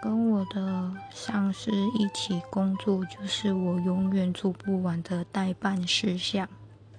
跟我的上司一起工作，就是我永远做不完的代办事项。